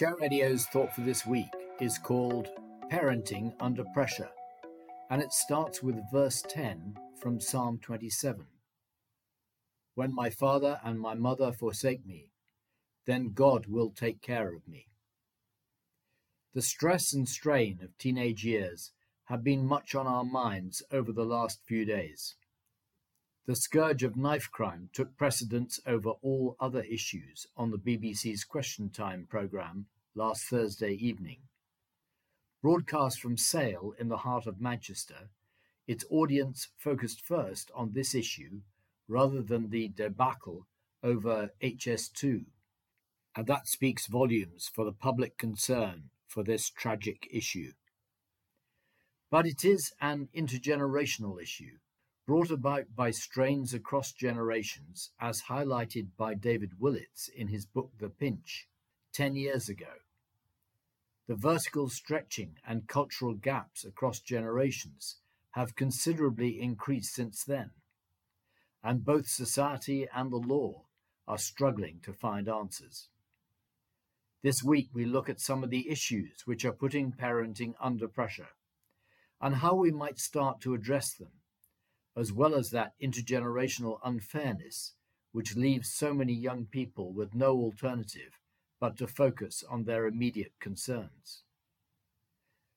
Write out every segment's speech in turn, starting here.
Share Radio's thought for this week is called Parenting Under Pressure, and it starts with verse 10 from Psalm 27. When my father and my mother forsake me, then God will take care of me. The stress and strain of teenage years have been much on our minds over the last few days. The scourge of knife crime took precedence over all other issues on the BBC's Question Time programme last Thursday evening. Broadcast from Sale in the heart of Manchester, its audience focused first on this issue rather than the debacle over HS2. And that speaks volumes for the public concern for this tragic issue. But it is an intergenerational issue brought about by strains across generations, as highlighted by David Willetts in his book The Pinch 10 years ago. The vertical stretching and cultural gaps across generations have considerably increased since then, and both society and the law are struggling to find answers. This week, we look at some of the issues which are putting parenting under pressure and how we might start to address them as well as that intergenerational unfairness which leaves so many young people with no alternative but to focus on their immediate concerns.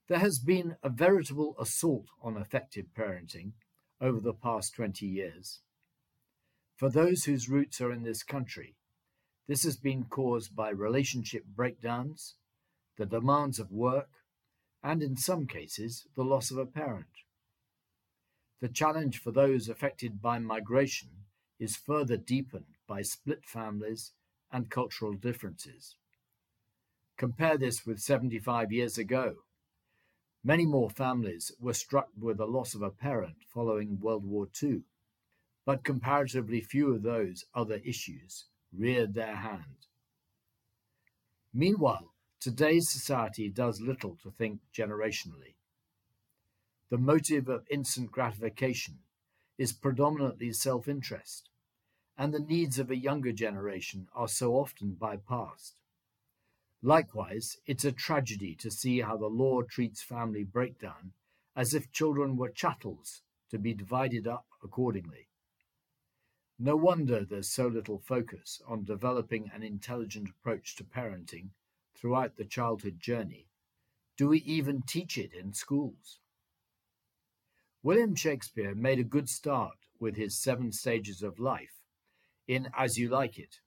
There has been a veritable assault on effective parenting over the past 20 years. For those whose roots are in this country, this has been caused by relationship breakdowns, the demands of work, and in some cases, the loss of a parent. The challenge for those affected by migration is further deepened by split families and cultural differences. Compare this with 75 years ago. Many more families were struck with the loss of a parent following World War II, but comparatively few of those other issues reared their hand. Meanwhile, today's society does little to think generationally. The motive of instant gratification is predominantly self interest, and the needs of a younger generation are so often bypassed. Likewise, it's a tragedy to see how the law treats family breakdown as if children were chattels to be divided up accordingly. No wonder there's so little focus on developing an intelligent approach to parenting throughout the childhood journey. Do we even teach it in schools? William Shakespeare made a good start with his seven stages of life in As You Like It,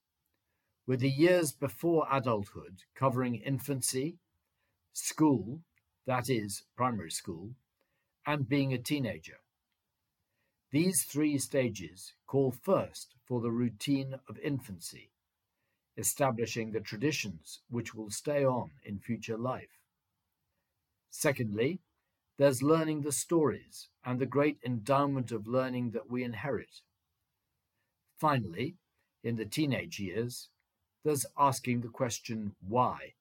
with the years before adulthood covering infancy, school, that is, primary school, and being a teenager. These three stages call first for the routine of infancy, establishing the traditions which will stay on in future life. Secondly, there's learning the stories and the great endowment of learning that we inherit. Finally, in the teenage years, there's asking the question why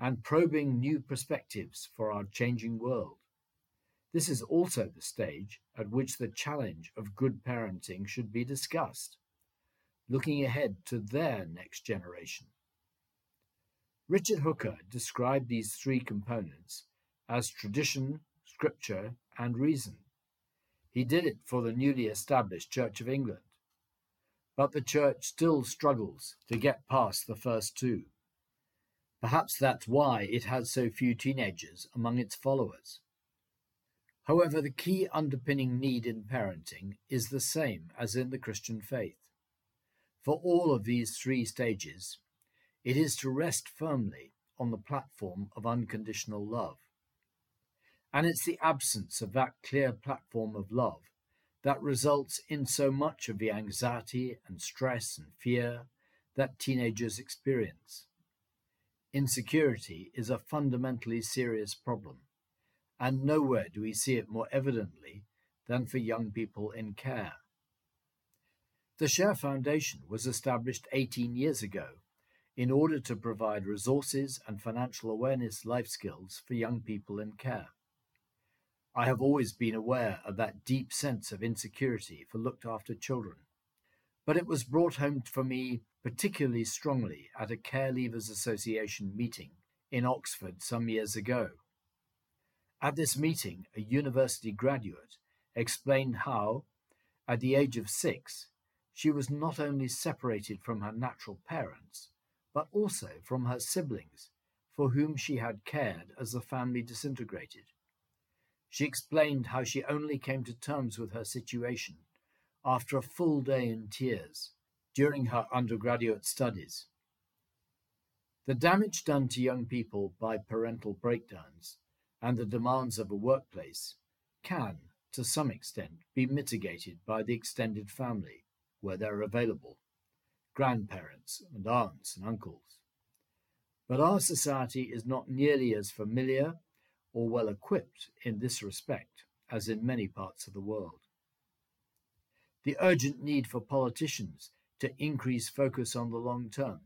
and probing new perspectives for our changing world. This is also the stage at which the challenge of good parenting should be discussed, looking ahead to their next generation. Richard Hooker described these three components as tradition, scripture, and reason. He did it for the newly established Church of England. But the Church still struggles to get past the first two. Perhaps that's why it has so few teenagers among its followers. However, the key underpinning need in parenting is the same as in the Christian faith. For all of these three stages, it is to rest firmly on the platform of unconditional love. And it's the absence of that clear platform of love that results in so much of the anxiety and stress and fear that teenagers experience. Insecurity is a fundamentally serious problem, and nowhere do we see it more evidently than for young people in care. The Share Foundation was established 18 years ago in order to provide resources and financial awareness life skills for young people in care. I have always been aware of that deep sense of insecurity for looked after children. But it was brought home for me particularly strongly at a Care Leavers Association meeting in Oxford some years ago. At this meeting, a university graduate explained how, at the age of six, she was not only separated from her natural parents, but also from her siblings, for whom she had cared as the family disintegrated. She explained how she only came to terms with her situation after a full day in tears during her undergraduate studies. The damage done to young people by parental breakdowns and the demands of a workplace can, to some extent, be mitigated by the extended family, where they're available grandparents and aunts and uncles. But our society is not nearly as familiar or well equipped in this respect as in many parts of the world. The urgent need for politicians to increase focus on the long term,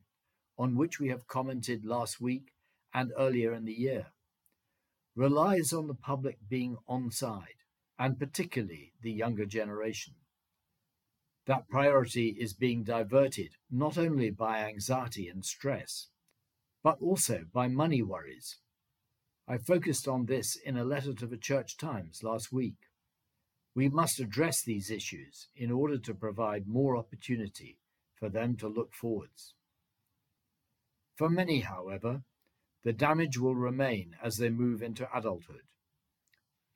on which we have commented last week and earlier in the year, relies on the public being on side, and particularly the younger generation. That priority is being diverted not only by anxiety and stress, but also by money worries. I focused on this in a letter to the Church Times last week. We must address these issues in order to provide more opportunity for them to look forwards. For many, however, the damage will remain as they move into adulthood.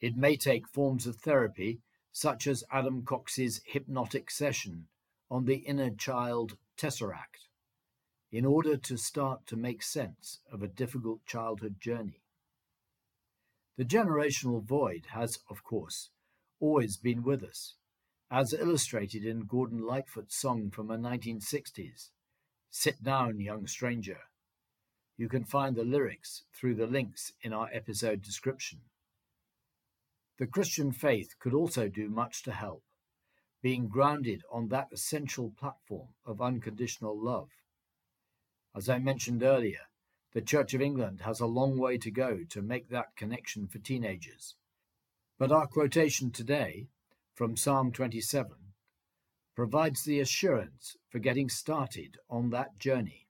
It may take forms of therapy, such as Adam Cox's hypnotic session on the inner child tesseract, in order to start to make sense of a difficult childhood journey. The generational void has, of course, always been with us as illustrated in Gordon Lightfoot's song from the 1960s, Sit Down, Young Stranger. You can find the lyrics through the links in our episode description. The Christian faith could also do much to help, being grounded on that essential platform of unconditional love. As I mentioned earlier, the Church of England has a long way to go to make that connection for teenagers. But our quotation today from Psalm 27 provides the assurance for getting started on that journey.